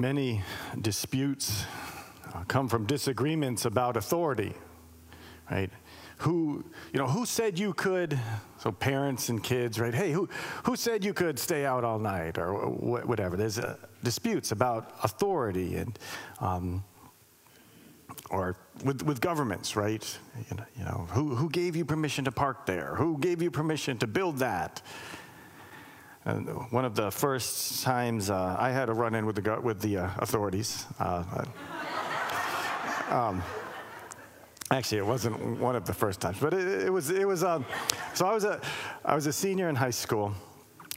Many disputes uh, come from disagreements about authority, right? Who, you know, who said you could, so parents and kids, right? Hey, who, who said you could stay out all night or wh- whatever? There's uh, disputes about authority and, um, or with, with governments, right? You know, you know who, who gave you permission to park there? Who gave you permission to build that? And one of the first times uh, I had a run in with the, with the uh, authorities. Uh, um, actually, it wasn't one of the first times, but it, it was. It was. Um, so I was a, I was a senior in high school,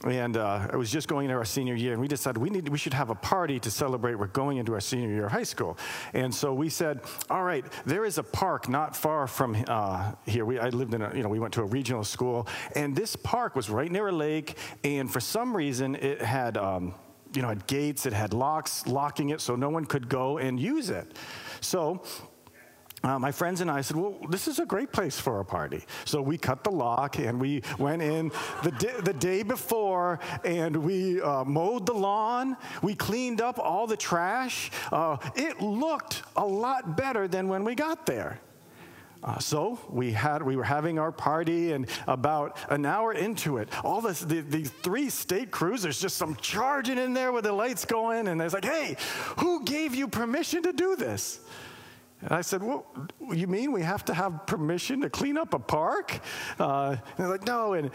and uh, I was just going into our senior year, and we decided we need we should have a party to celebrate we're going into our senior year of high school. And so we said, all right, there is a park not far from uh, here. We, I lived in a, you know, we went to a regional school, and this park was right near a lake, and for some reason it had. Um, you know, had gates, it had locks locking it so no one could go and use it. So uh, my friends and I said, Well, this is a great place for a party. So we cut the lock and we went in the, di- the day before and we uh, mowed the lawn. We cleaned up all the trash. Uh, it looked a lot better than when we got there. Uh, so we had we were having our party, and about an hour into it, all this the, the three state cruisers just some charging in there with the lights going, and they're like, hey, who gave you permission to do this? And I said, Well, you mean we have to have permission to clean up a park? Uh, and they're like, No. And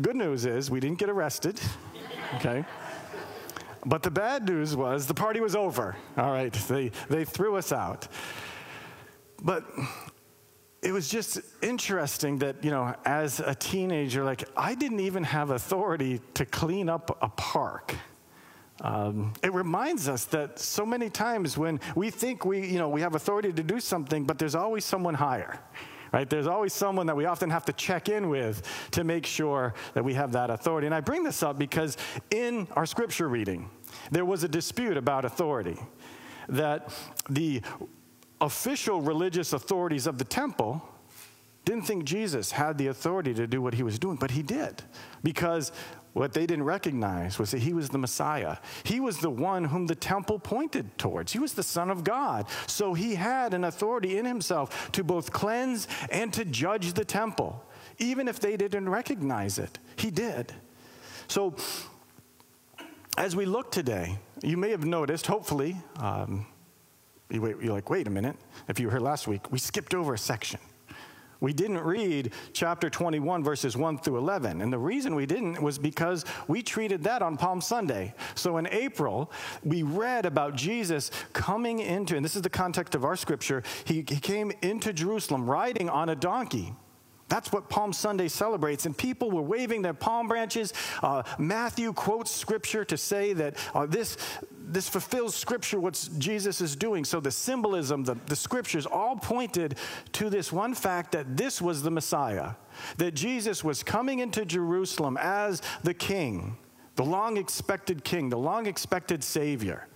good news is we didn't get arrested, okay? But the bad news was the party was over. All right, they, they threw us out. But it was just interesting that, you know, as a teenager, like, I didn't even have authority to clean up a park. Um, it reminds us that so many times when we think we, you know, we have authority to do something, but there's always someone higher, right? There's always someone that we often have to check in with to make sure that we have that authority. And I bring this up because in our scripture reading, there was a dispute about authority. That the official religious authorities of the temple didn't think Jesus had the authority to do what he was doing, but he did. Because what they didn't recognize was that he was the Messiah. He was the one whom the temple pointed towards. He was the Son of God. So he had an authority in himself to both cleanse and to judge the temple, even if they didn't recognize it. He did. So, as we look today, you may have noticed, hopefully, um, you're like, wait a minute. If you were here last week, we skipped over a section. We didn't read chapter 21, verses 1 through 11. And the reason we didn't was because we treated that on Palm Sunday. So in April, we read about Jesus coming into, and this is the context of our scripture, he, he came into Jerusalem riding on a donkey. That's what Palm Sunday celebrates. And people were waving their palm branches. Uh, Matthew quotes scripture to say that uh, this, this fulfills scripture, what Jesus is doing. So the symbolism, the, the scriptures all pointed to this one fact that this was the Messiah, that Jesus was coming into Jerusalem as the king, the long expected king, the long expected savior.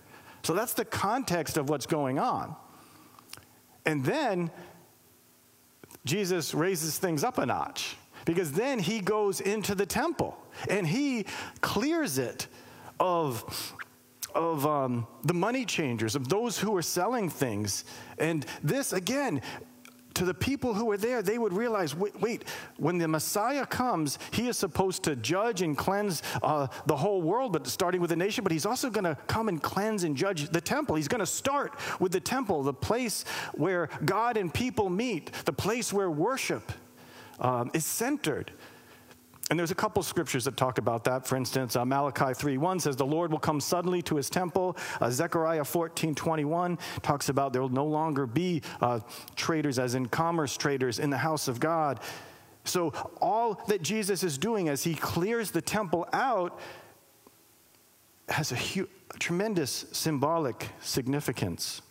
So that's the context of what's going on. And then Jesus raises things up a notch because then he goes into the temple and he clears it of of um, the money changers, of those who are selling things. And this, again, to the people who were there, they would realize wait, wait when the Messiah comes, he is supposed to judge and cleanse uh, the whole world, but starting with the nation, but he's also going to come and cleanse and judge the temple. He's going to start with the temple, the place where God and people meet, the place where worship um, is centered. And there's a couple scriptures that talk about that. For instance, uh, Malachi 3:1 says, "The Lord will come suddenly to His temple." Uh, Zechariah 14:21 talks about there will no longer be uh, traders, as in commerce traders, in the house of God. So all that Jesus is doing as He clears the temple out has a, hu- a tremendous symbolic significance.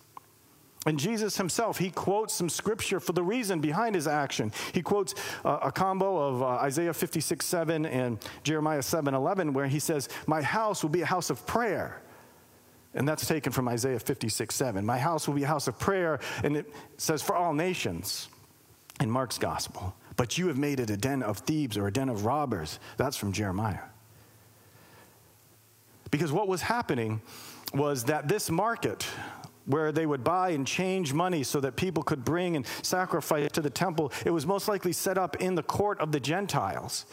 And Jesus himself, he quotes some scripture for the reason behind his action. He quotes uh, a combo of uh, Isaiah 56 7 and Jeremiah 7 11, where he says, My house will be a house of prayer. And that's taken from Isaiah 56 7. My house will be a house of prayer. And it says, For all nations in Mark's gospel. But you have made it a den of thieves or a den of robbers. That's from Jeremiah. Because what was happening was that this market, where they would buy and change money so that people could bring and sacrifice to the temple, it was most likely set up in the court of the Gentiles.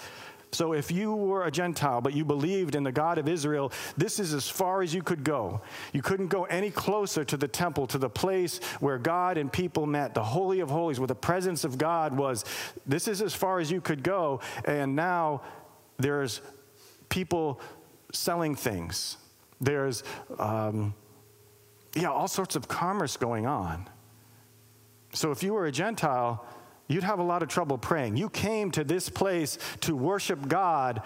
So if you were a Gentile, but you believed in the God of Israel, this is as far as you could go. You couldn't go any closer to the temple, to the place where God and people met, the Holy of Holies, where the presence of God was. This is as far as you could go. And now there's people selling things. There's, um, yeah, all sorts of commerce going on. So if you were a Gentile, you'd have a lot of trouble praying. You came to this place to worship God,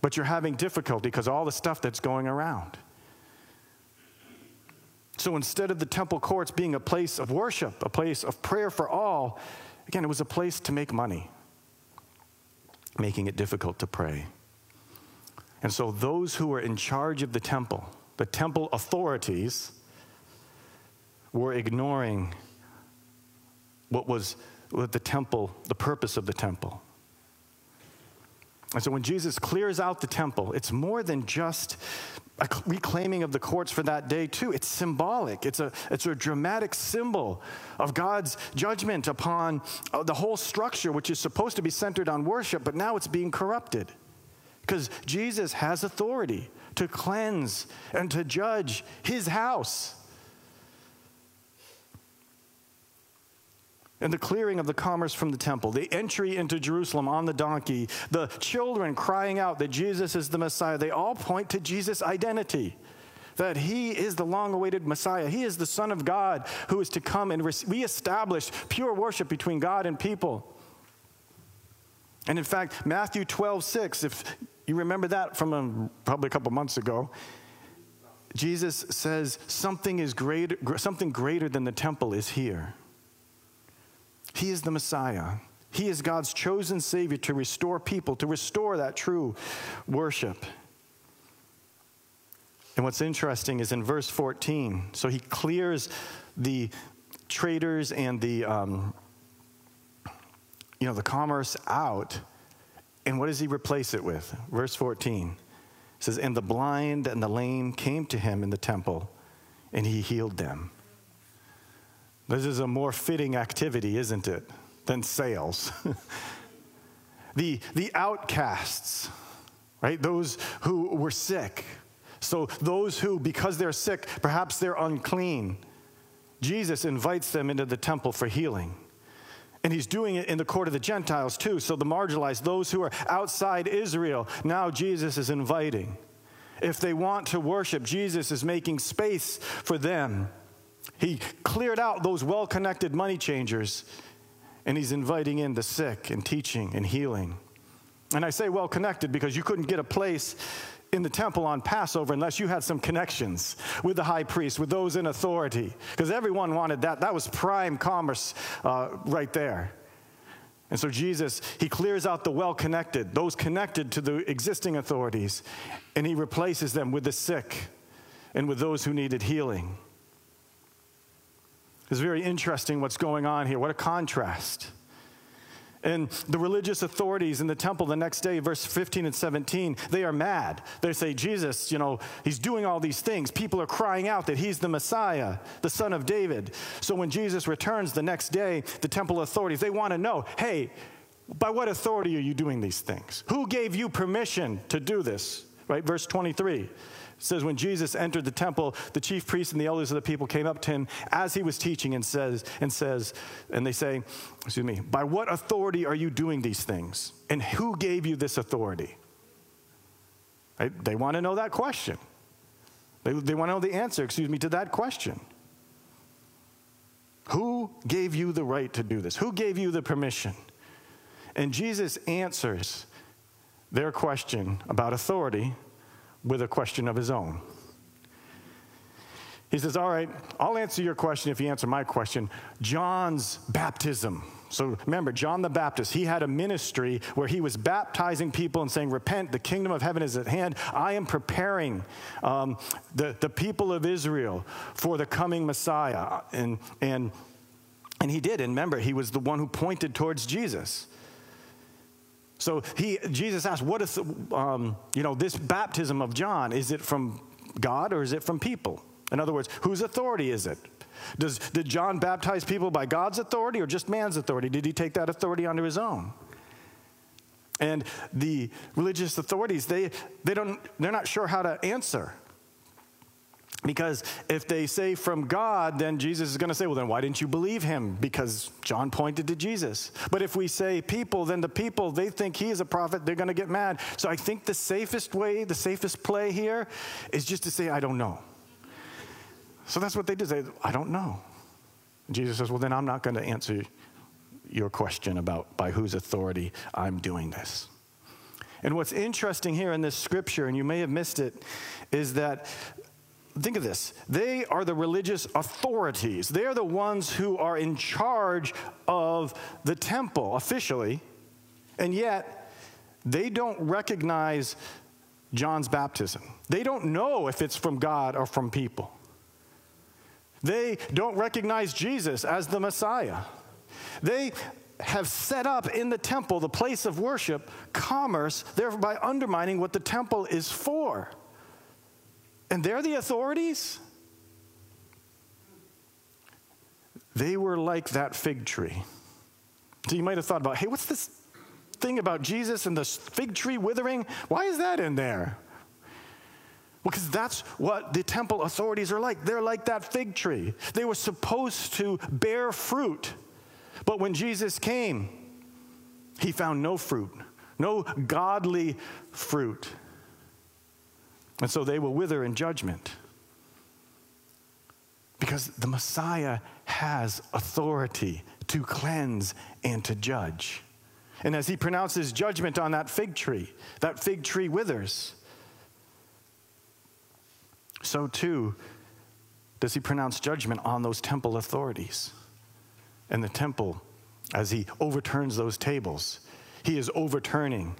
but you're having difficulty because all the stuff that's going around. So instead of the temple courts being a place of worship, a place of prayer for all, again, it was a place to make money, making it difficult to pray. And so those who were in charge of the temple, the temple authorities, were ignoring what was the temple, the purpose of the temple. And so when Jesus clears out the temple, it's more than just a reclaiming of the courts for that day, too. It's symbolic, it's a, it's a dramatic symbol of God's judgment upon uh, the whole structure, which is supposed to be centered on worship, but now it's being corrupted. Because Jesus has authority to cleanse and to judge his house. And the clearing of the commerce from the temple, the entry into Jerusalem on the donkey, the children crying out that Jesus is the Messiah, they all point to Jesus' identity. That he is the long awaited Messiah. He is the Son of God who is to come and reestablish pure worship between God and people. And in fact, Matthew 12, 6, if you remember that from a, probably a couple months ago, Jesus says something is greater, something greater than the temple is here. He is the Messiah. He is God's chosen Savior to restore people, to restore that true worship. And what's interesting is in verse 14, so he clears the traders and the, um, you know, the commerce out. And what does he replace it with? Verse 14 says, And the blind and the lame came to him in the temple, and he healed them. This is a more fitting activity, isn't it, than sales? the, the outcasts, right? Those who were sick. So, those who, because they're sick, perhaps they're unclean, Jesus invites them into the temple for healing. And he's doing it in the court of the Gentiles too. So, the marginalized, those who are outside Israel, now Jesus is inviting. If they want to worship, Jesus is making space for them. He cleared out those well connected money changers and he's inviting in the sick and teaching and healing. And I say well connected because you couldn't get a place in the temple on Passover unless you had some connections with the high priest, with those in authority, because everyone wanted that. That was prime commerce uh, right there. And so Jesus, he clears out the well connected, those connected to the existing authorities, and he replaces them with the sick and with those who needed healing. It's very interesting what's going on here. What a contrast. And the religious authorities in the temple the next day, verse 15 and 17, they are mad. They say, Jesus, you know, he's doing all these things. People are crying out that he's the Messiah, the son of David. So when Jesus returns the next day, the temple authorities, they want to know, hey, by what authority are you doing these things? Who gave you permission to do this? Right? Verse 23 says when Jesus entered the temple, the chief priests and the elders of the people came up to him as he was teaching and says, and says, and they say, excuse me, by what authority are you doing these things? And who gave you this authority? Right? They want to know that question. They, they want to know the answer, excuse me, to that question. Who gave you the right to do this? Who gave you the permission? And Jesus answers their question about authority with a question of his own. He says, All right, I'll answer your question if you answer my question. John's baptism. So remember, John the Baptist, he had a ministry where he was baptizing people and saying, Repent, the kingdom of heaven is at hand. I am preparing um, the, the people of Israel for the coming Messiah. And, and, and he did. And remember, he was the one who pointed towards Jesus. So he, Jesus asked, "What is, um, you know, this baptism of John? Is it from God or is it from people? In other words, whose authority is it? Does, did John baptize people by God's authority or just man's authority? Did he take that authority onto his own? And the religious authorities, they, they don't, they're not sure how to answer. Because if they say from God, then Jesus is going to say, well, then why didn't you believe him? Because John pointed to Jesus. But if we say people, then the people, they think he is a prophet, they're going to get mad. So I think the safest way, the safest play here is just to say, I don't know. So that's what they did. They, I don't know. Jesus says, well, then I'm not going to answer your question about by whose authority I'm doing this. And what's interesting here in this scripture, and you may have missed it, is that think of this. They are the religious authorities. They're the ones who are in charge of the temple officially. And yet they don't recognize john's baptism. They don't know if it's from god or from people. They don't recognize jesus as the messiah. They have set up in the temple the place of worship commerce thereby undermining what the temple is for and they're the authorities? They were like that fig tree. So you might have thought about, hey, what's this thing about Jesus and the fig tree withering? Why is that in there? Because that's what the temple authorities are like. They're like that fig tree. They were supposed to bear fruit. But when Jesus came, he found no fruit, no godly fruit. And so they will wither in judgment. Because the Messiah has authority to cleanse and to judge. And as he pronounces judgment on that fig tree, that fig tree withers. So too does he pronounce judgment on those temple authorities. And the temple, as he overturns those tables, he is overturning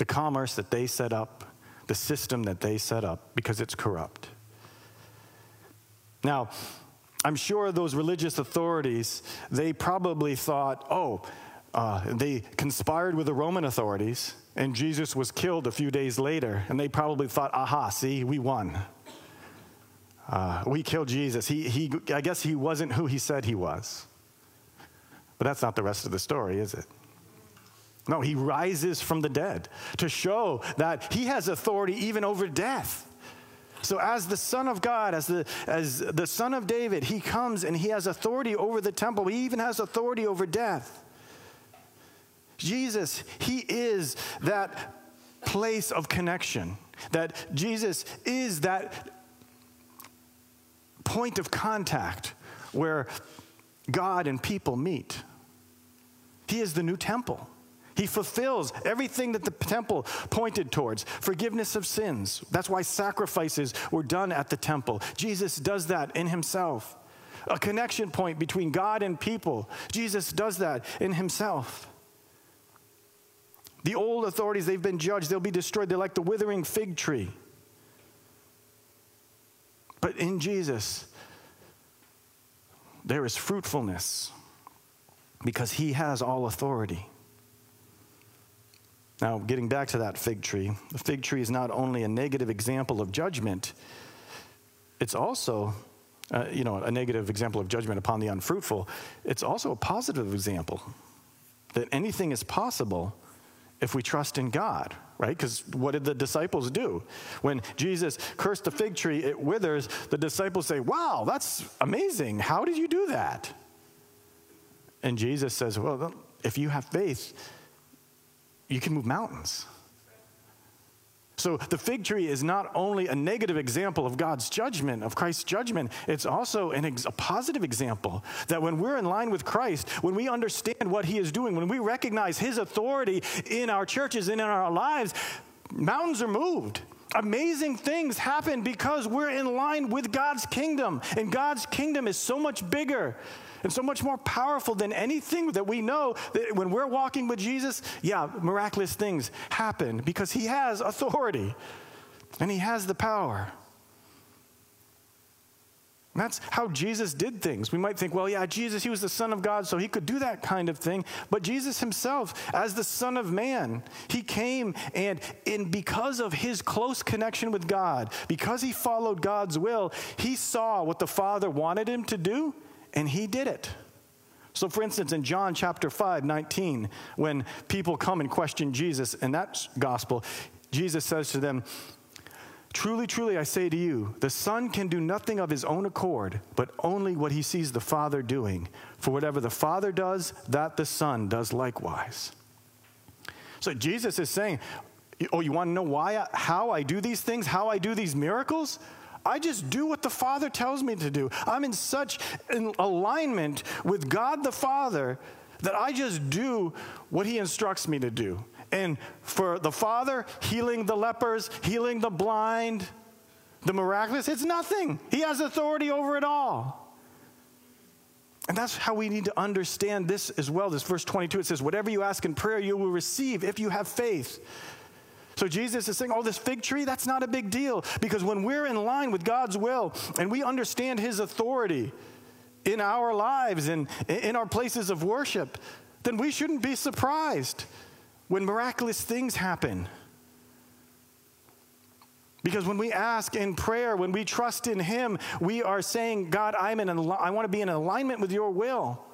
the commerce that they set up, the system that they set up, because it's corrupt. Now, I'm sure those religious authorities, they probably thought, oh, uh, they conspired with the Roman authorities, and Jesus was killed a few days later, and they probably thought, aha, see, we won. Uh, we killed Jesus. He, he, I guess he wasn't who he said he was. But that's not the rest of the story, is it? No, he rises from the dead to show that he has authority even over death. So, as the Son of God, as the, as the Son of David, he comes and he has authority over the temple. He even has authority over death. Jesus, he is that place of connection. That Jesus is that point of contact where God and people meet. He is the new temple. He fulfills everything that the temple pointed towards forgiveness of sins. That's why sacrifices were done at the temple. Jesus does that in himself. A connection point between God and people. Jesus does that in himself. The old authorities, they've been judged, they'll be destroyed. They're like the withering fig tree. But in Jesus, there is fruitfulness because he has all authority. Now, getting back to that fig tree, the fig tree is not only a negative example of judgment, it's also, uh, you know, a negative example of judgment upon the unfruitful. It's also a positive example that anything is possible if we trust in God, right? Because what did the disciples do? When Jesus cursed the fig tree, it withers. The disciples say, Wow, that's amazing. How did you do that? And Jesus says, Well, if you have faith, you can move mountains. So the fig tree is not only a negative example of God's judgment, of Christ's judgment, it's also ex- a positive example that when we're in line with Christ, when we understand what he is doing, when we recognize his authority in our churches and in our lives, mountains are moved. Amazing things happen because we're in line with God's kingdom, and God's kingdom is so much bigger and so much more powerful than anything that we know that when we're walking with Jesus, yeah, miraculous things happen because he has authority and he has the power. And that's how Jesus did things. We might think, well, yeah, Jesus, he was the Son of God, so he could do that kind of thing. But Jesus himself, as the Son of Man, he came and in because of his close connection with God, because he followed God's will, he saw what the Father wanted him to do, and he did it. So, for instance, in John chapter 5, 19, when people come and question Jesus in that gospel, Jesus says to them, Truly, truly, I say to you, the Son can do nothing of his own accord, but only what he sees the Father doing. For whatever the Father does, that the Son does likewise. So Jesus is saying, Oh, you want to know why, how I do these things, how I do these miracles? I just do what the Father tells me to do. I'm in such in alignment with God the Father that I just do what He instructs me to do. And for the Father, healing the lepers, healing the blind, the miraculous, it's nothing. He has authority over it all. And that's how we need to understand this as well. This verse 22, it says, Whatever you ask in prayer, you will receive if you have faith. So Jesus is saying, Oh, this fig tree, that's not a big deal. Because when we're in line with God's will and we understand His authority in our lives and in our places of worship, then we shouldn't be surprised when miraculous things happen. Because when we ask in prayer, when we trust in Him, we are saying, God, I'm in I want to be in alignment with your will.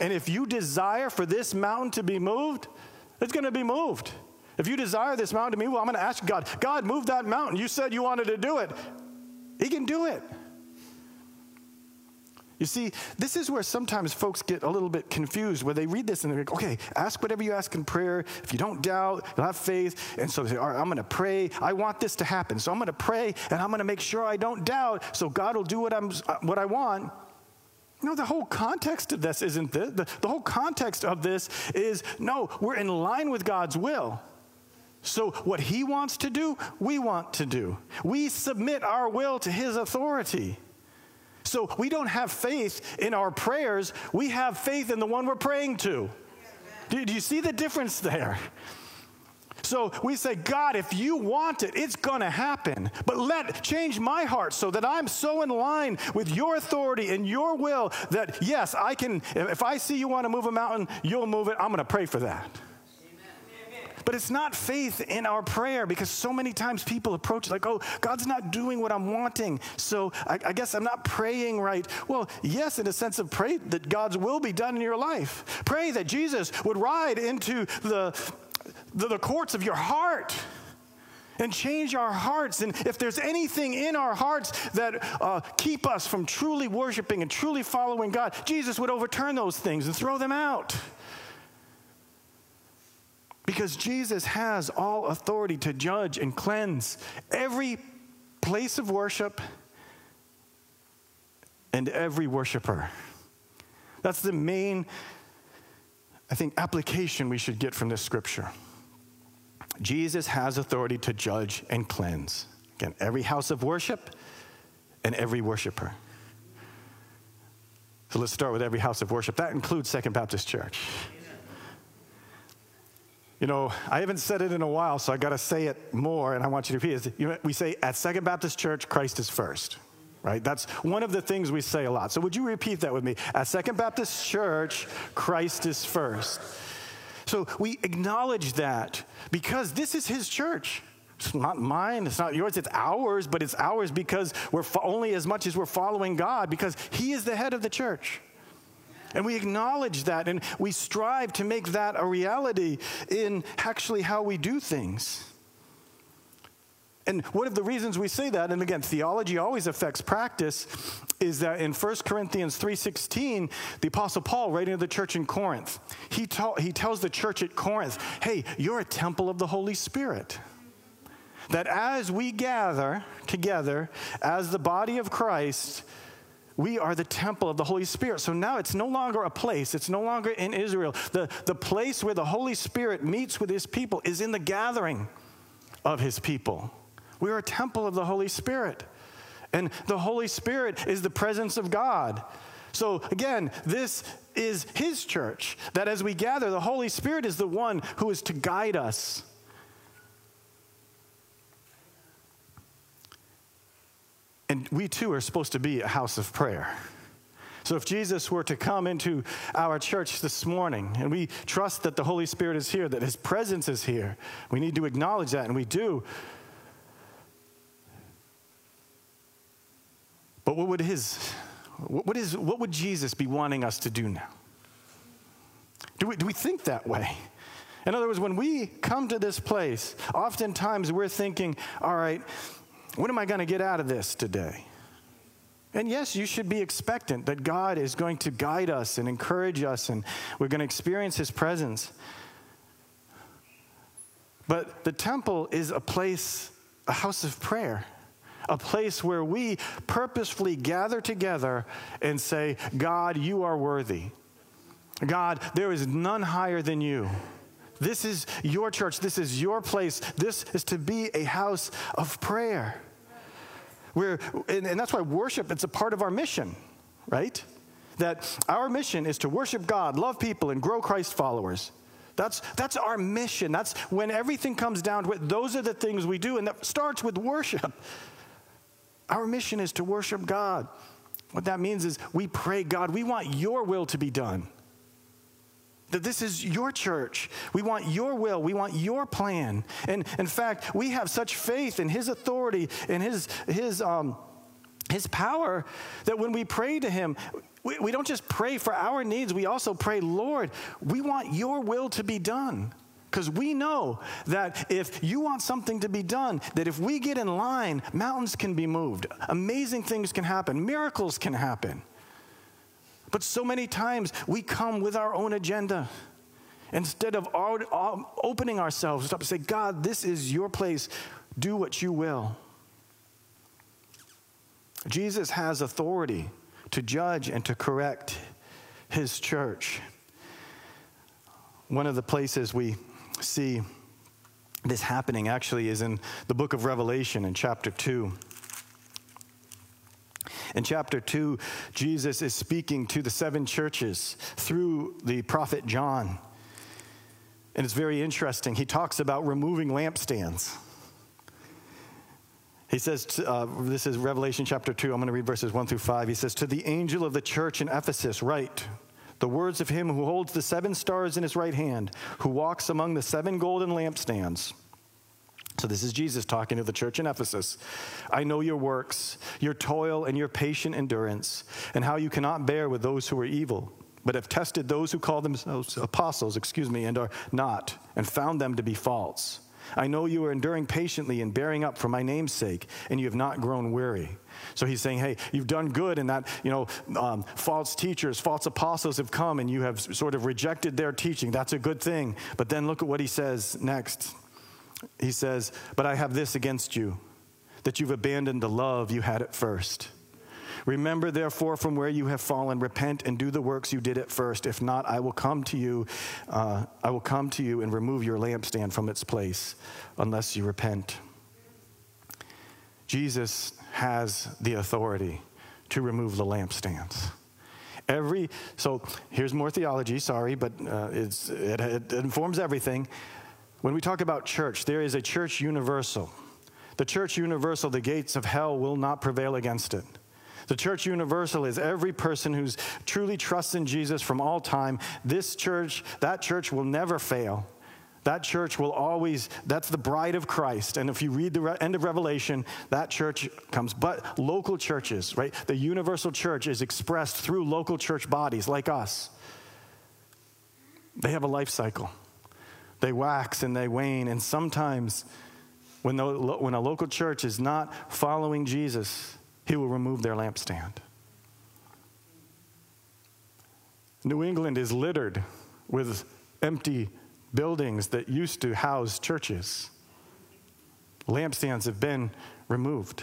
And if you desire for this mountain to be moved, it's going to be moved. If you desire this mountain to be well, I'm going to ask God, God, move that mountain. You said you wanted to do it. He can do it. You see, this is where sometimes folks get a little bit confused where they read this and they're like, okay, ask whatever you ask in prayer. If you don't doubt, you'll have faith. And so they say, all right, I'm going to pray. I want this to happen. So I'm going to pray and I'm going to make sure I don't doubt so God will do what, I'm, what I want. No, the whole context of this isn't this. The, the whole context of this is no, we're in line with God's will. So, what He wants to do, we want to do. We submit our will to His authority. So we don't have faith in our prayers, we have faith in the one we're praying to. Do, do you see the difference there? So we say, God, if you want it, it's going to happen. But let change my heart so that I'm so in line with your authority and your will that, yes, I can, if I see you want to move a mountain, you'll move it. I'm going to pray for that. But it's not faith in our prayer because so many times people approach like, oh, God's not doing what I'm wanting. So I, I guess I'm not praying right. Well, yes, in a sense of pray that God's will be done in your life. Pray that Jesus would ride into the, the, the courts of your heart and change our hearts. And if there's anything in our hearts that uh, keep us from truly worshiping and truly following God, Jesus would overturn those things and throw them out. Because Jesus has all authority to judge and cleanse every place of worship and every worshiper. That's the main, I think, application we should get from this scripture. Jesus has authority to judge and cleanse. Again, every house of worship and every worshiper. So let's start with every house of worship. That includes Second Baptist Church. You know, I haven't said it in a while, so I got to say it more, and I want you to repeat it. We say at Second Baptist Church, Christ is first, right? That's one of the things we say a lot. So would you repeat that with me? At Second Baptist Church, Christ is first. So we acknowledge that because this is His church. It's not mine, it's not yours, it's ours, but it's ours because we're fo- only as much as we're following God because He is the head of the church. And we acknowledge that and we strive to make that a reality in actually how we do things. And one of the reasons we say that, and again, theology always affects practice, is that in 1 Corinthians 3.16, the Apostle Paul, writing to the church in Corinth, he, ta- he tells the church at Corinth, hey, you're a temple of the Holy Spirit. That as we gather together as the body of Christ, we are the temple of the Holy Spirit. So now it's no longer a place, it's no longer in Israel. The, the place where the Holy Spirit meets with his people is in the gathering of his people. We are a temple of the Holy Spirit. And the Holy Spirit is the presence of God. So again, this is his church, that as we gather, the Holy Spirit is the one who is to guide us And we too are supposed to be a house of prayer. So if Jesus were to come into our church this morning, and we trust that the Holy Spirit is here, that his presence is here, we need to acknowledge that, and we do. But what would his what, is, what would Jesus be wanting us to do now? Do we, do we think that way? In other words, when we come to this place, oftentimes we're thinking, all right, what am I going to get out of this today? And yes, you should be expectant that God is going to guide us and encourage us, and we're going to experience His presence. But the temple is a place, a house of prayer, a place where we purposefully gather together and say, God, you are worthy. God, there is none higher than you. This is your church. This is your place. This is to be a house of prayer. Where, and, and that's why worship, it's a part of our mission, right? That our mission is to worship God, love people, and grow Christ followers. That's, that's our mission. That's when everything comes down to it. Those are the things we do, and that starts with worship. Our mission is to worship God. What that means is we pray, God, we want your will to be done. That this is your church. We want your will. We want your plan. And in fact, we have such faith in his authority and his, his, um, his power that when we pray to him, we, we don't just pray for our needs, we also pray, Lord, we want your will to be done. Because we know that if you want something to be done, that if we get in line, mountains can be moved, amazing things can happen, miracles can happen. But so many times we come with our own agenda. Instead of opening ourselves up to say, God, this is your place, do what you will. Jesus has authority to judge and to correct his church. One of the places we see this happening actually is in the book of Revelation in chapter 2. In chapter 2, Jesus is speaking to the seven churches through the prophet John. And it's very interesting. He talks about removing lampstands. He says, uh, this is Revelation chapter 2. I'm going to read verses 1 through 5. He says, To the angel of the church in Ephesus, write the words of him who holds the seven stars in his right hand, who walks among the seven golden lampstands. So, this is Jesus talking to the church in Ephesus. I know your works, your toil, and your patient endurance, and how you cannot bear with those who are evil, but have tested those who call themselves apostles, excuse me, and are not, and found them to be false. I know you are enduring patiently and bearing up for my name's sake, and you have not grown weary. So he's saying, hey, you've done good in that, you know, um, false teachers, false apostles have come and you have sort of rejected their teaching. That's a good thing. But then look at what he says next he says, But I have this against you, that you've abandoned the love you had at first. Remember, therefore, from where you have fallen, repent and do the works you did at first. If not, I will come to you. Uh, I will come to you and remove your lampstand from its place, unless you repent. Jesus has the authority to remove the lampstands. Every so here's more theology. Sorry, but uh, it, it informs everything. When we talk about church, there is a church universal. The church universal, the gates of hell will not prevail against it. The church universal is every person who's truly trusts in Jesus from all time. This church, that church will never fail. That church will always, that's the bride of Christ. And if you read the end of Revelation, that church comes. But local churches, right? The universal church is expressed through local church bodies like us. They have a life cycle. They wax and they wane. And sometimes, when, the, when a local church is not following Jesus, he will remove their lampstand. New England is littered with empty buildings that used to house churches. Lampstands have been removed.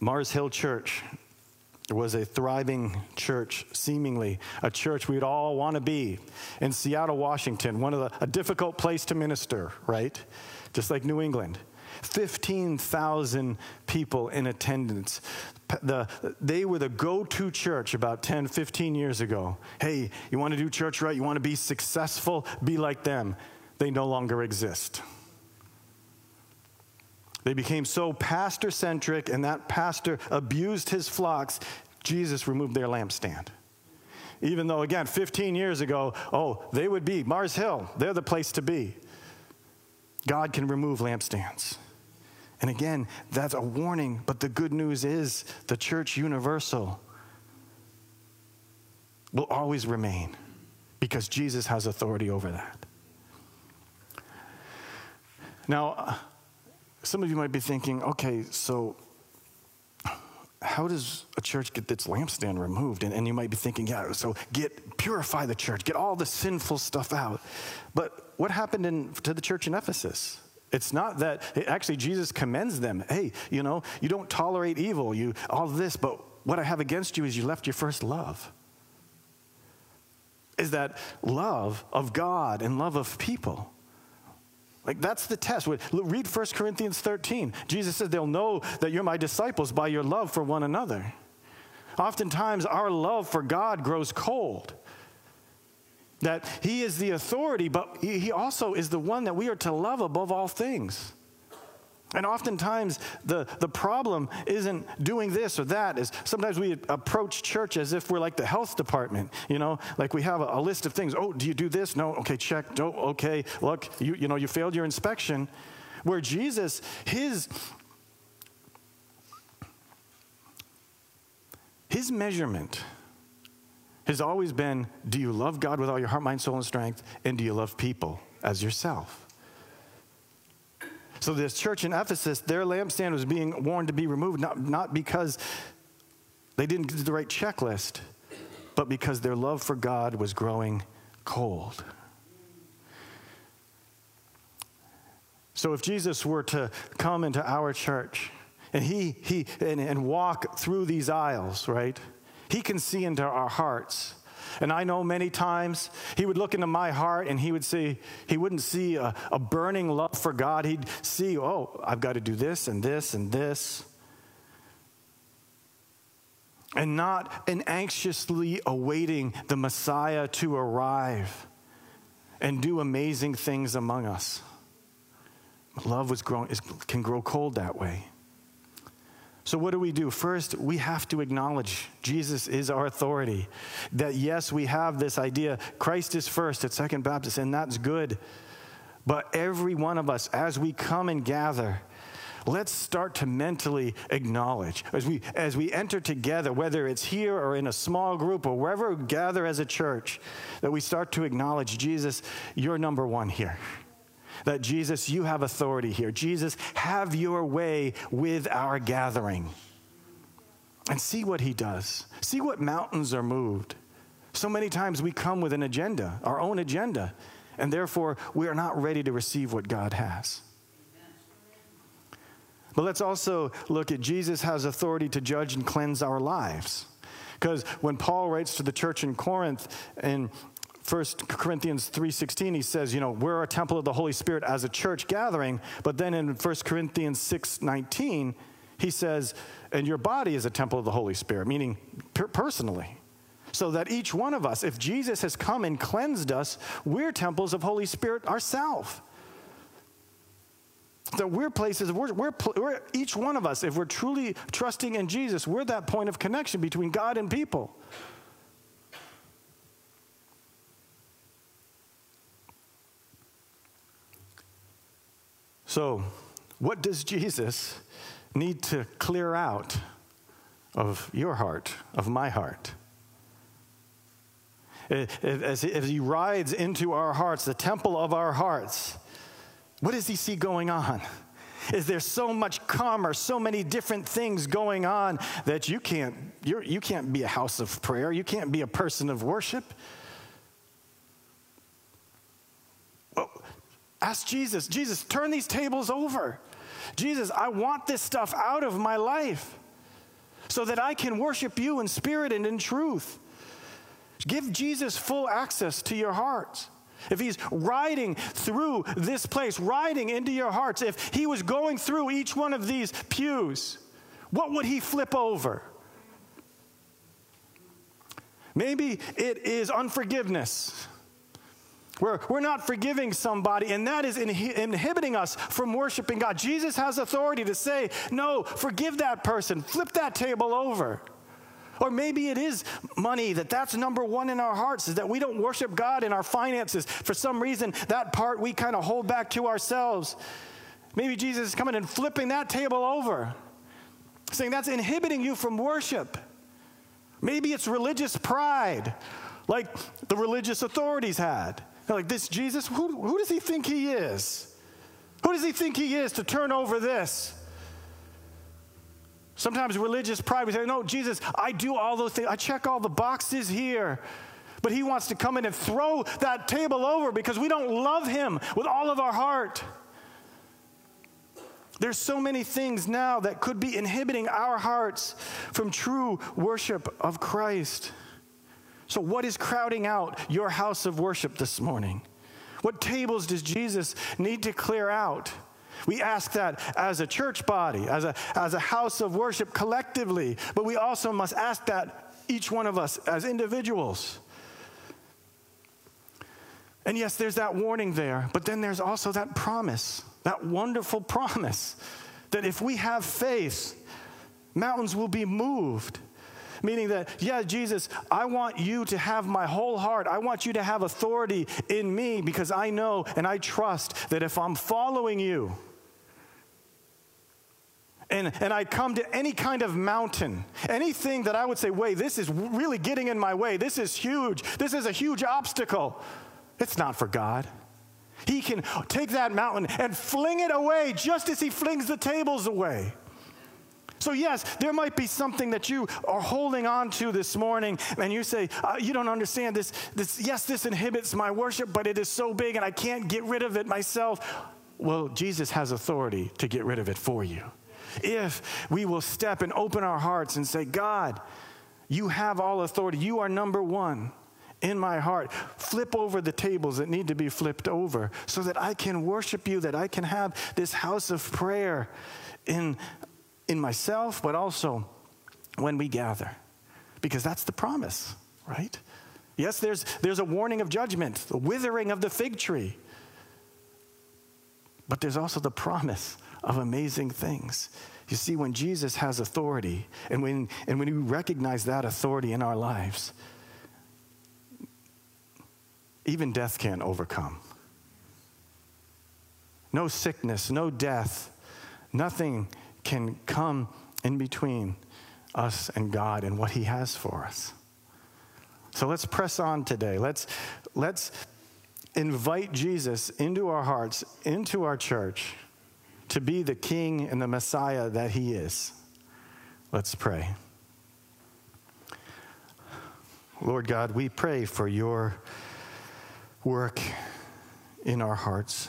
Mars Hill Church was a thriving church, seemingly a church we'd all want to be. In Seattle, Washington, one of the, a difficult place to minister, right? Just like New England. 15,000 people in attendance. The, they were the go to church about 10, 15 years ago. Hey, you want to do church right? You want to be successful? Be like them. They no longer exist. They became so pastor centric, and that pastor abused his flocks. Jesus removed their lampstand. Even though, again, 15 years ago, oh, they would be Mars Hill, they're the place to be. God can remove lampstands. And again, that's a warning, but the good news is the church universal will always remain because Jesus has authority over that. Now, some of you might be thinking, okay, so how does a church get its lampstand removed? And, and, you might be thinking, yeah, so get purify the church, get all the sinful stuff out. But what happened in, to the church in Ephesus? It's not that actually Jesus commends them. Hey, you know, you don't tolerate evil, you all this, but what I have against you is you left your first love. Is that love of God and love of people. Like that's the test. Read 1 Corinthians 13. Jesus says they'll know that you're my disciples by your love for one another. Oftentimes our love for God grows cold that he is the authority, but he also is the one that we are to love above all things. And oftentimes, the, the problem isn't doing this or that. Is sometimes we approach church as if we're like the health department, you know, like we have a, a list of things. Oh, do you do this? No, okay, check. No, okay, look, you, you know, you failed your inspection. Where Jesus, his, his measurement has always been do you love God with all your heart, mind, soul, and strength? And do you love people as yourself? So, this church in Ephesus, their lampstand was being warned to be removed, not, not because they didn't do the right checklist, but because their love for God was growing cold. So, if Jesus were to come into our church and he, he and, and walk through these aisles, right? He can see into our hearts. And I know many times he would look into my heart and he would see, he wouldn't see a, a, burning love for God. He'd see, oh, I've got to do this and this and this. And not an anxiously awaiting the Messiah to arrive and do amazing things among us. Love was growing, can grow cold that way. So, what do we do? First, we have to acknowledge Jesus is our authority. That, yes, we have this idea Christ is first at Second Baptist, and that's good. But every one of us, as we come and gather, let's start to mentally acknowledge as we as we enter together whether it's here or in a small group or wherever we gather as a church that we start to acknowledge jesus you're number one here that Jesus, you have authority here. Jesus, have your way with our gathering. And see what he does. See what mountains are moved. So many times we come with an agenda, our own agenda, and therefore we are not ready to receive what God has. But let's also look at Jesus has authority to judge and cleanse our lives. Because when Paul writes to the church in Corinth in 1 Corinthians 3:16 he says, you know, we're a temple of the Holy Spirit as a church gathering, but then in 1 Corinthians 6:19 he says, and your body is a temple of the Holy Spirit, meaning per- personally. So that each one of us, if Jesus has come and cleansed us, we're temples of Holy Spirit ourselves. That we're places, we're, we're, we're, each one of us, if we're truly trusting in Jesus, we're that point of connection between God and people. So, what does Jesus need to clear out of your heart, of my heart? Eh, eh, as he rides into our hearts, the temple of our hearts, what does he see going on? Is there so much commerce, so many different things going on that you can't, you're, you can't be a house of prayer, you can't be a person of worship? Ask Jesus, Jesus, turn these tables over. Jesus, I want this stuff out of my life so that I can worship you in spirit and in truth. Give Jesus full access to your hearts. If he's riding through this place, riding into your hearts, if he was going through each one of these pews, what would he flip over? Maybe it is unforgiveness. We're, we're not forgiving somebody, and that is inhi- inhibiting us from worshiping God. Jesus has authority to say, No, forgive that person, flip that table over. Or maybe it is money that that's number one in our hearts is that we don't worship God in our finances. For some reason, that part we kind of hold back to ourselves. Maybe Jesus is coming and flipping that table over, saying that's inhibiting you from worship. Maybe it's religious pride, like the religious authorities had. They're like, this Jesus, who, who does he think he is? Who does he think he is to turn over this? Sometimes religious pride, we say, no, Jesus, I do all those things. I check all the boxes here. But he wants to come in and throw that table over because we don't love him with all of our heart. There's so many things now that could be inhibiting our hearts from true worship of Christ. So, what is crowding out your house of worship this morning? What tables does Jesus need to clear out? We ask that as a church body, as a, as a house of worship collectively, but we also must ask that each one of us as individuals. And yes, there's that warning there, but then there's also that promise, that wonderful promise that if we have faith, mountains will be moved. Meaning that, yeah, Jesus, I want you to have my whole heart. I want you to have authority in me because I know and I trust that if I'm following you, and, and I come to any kind of mountain, anything that I would say, wait, this is really getting in my way. This is huge. This is a huge obstacle. It's not for God. He can take that mountain and fling it away just as He flings the tables away. So, yes, there might be something that you are holding on to this morning, and you say, uh, You don't understand this, this. Yes, this inhibits my worship, but it is so big and I can't get rid of it myself. Well, Jesus has authority to get rid of it for you if we will step and open our hearts and say, God, you have all authority. You are number one in my heart. Flip over the tables that need to be flipped over so that I can worship you, that I can have this house of prayer in, in myself, but also when we gather. Because that's the promise, right? Yes, there's, there's a warning of judgment, the withering of the fig tree. But there's also the promise of amazing things. You see, when Jesus has authority, and when, and when we recognize that authority in our lives, even death can't overcome. No sickness, no death, nothing can come in between us and God and what He has for us. So let's press on today. Let's, let's invite Jesus into our hearts, into our church to be the king and the Messiah that he is. Let's pray. Lord God, we pray for your work in our hearts,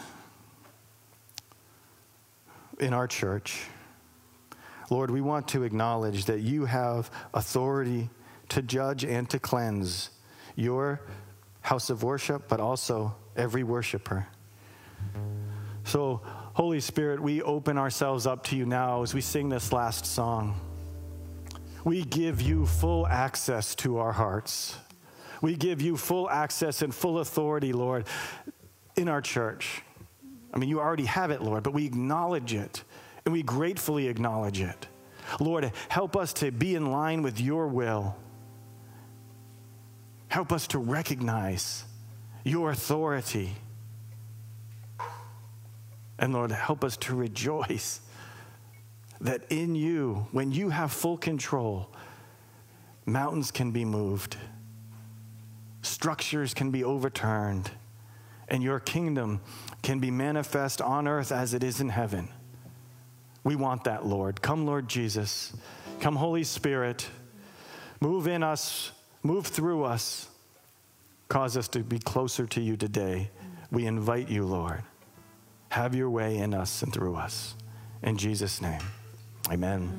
in our church. Lord, we want to acknowledge that you have authority to judge and to cleanse your house of worship, but also every worshiper. So, Holy Spirit, we open ourselves up to you now as we sing this last song. We give you full access to our hearts. We give you full access and full authority, Lord, in our church. I mean, you already have it, Lord, but we acknowledge it and we gratefully acknowledge it. Lord, help us to be in line with your will. Help us to recognize your authority and Lord, help us to rejoice that in you, when you have full control, mountains can be moved, structures can be overturned, and your kingdom can be manifest on earth as it is in heaven. We want that, Lord. Come, Lord Jesus. Come, Holy Spirit. Move in us, move through us. Cause us to be closer to you today. We invite you, Lord. Have your way in us and through us. In Jesus' name, amen.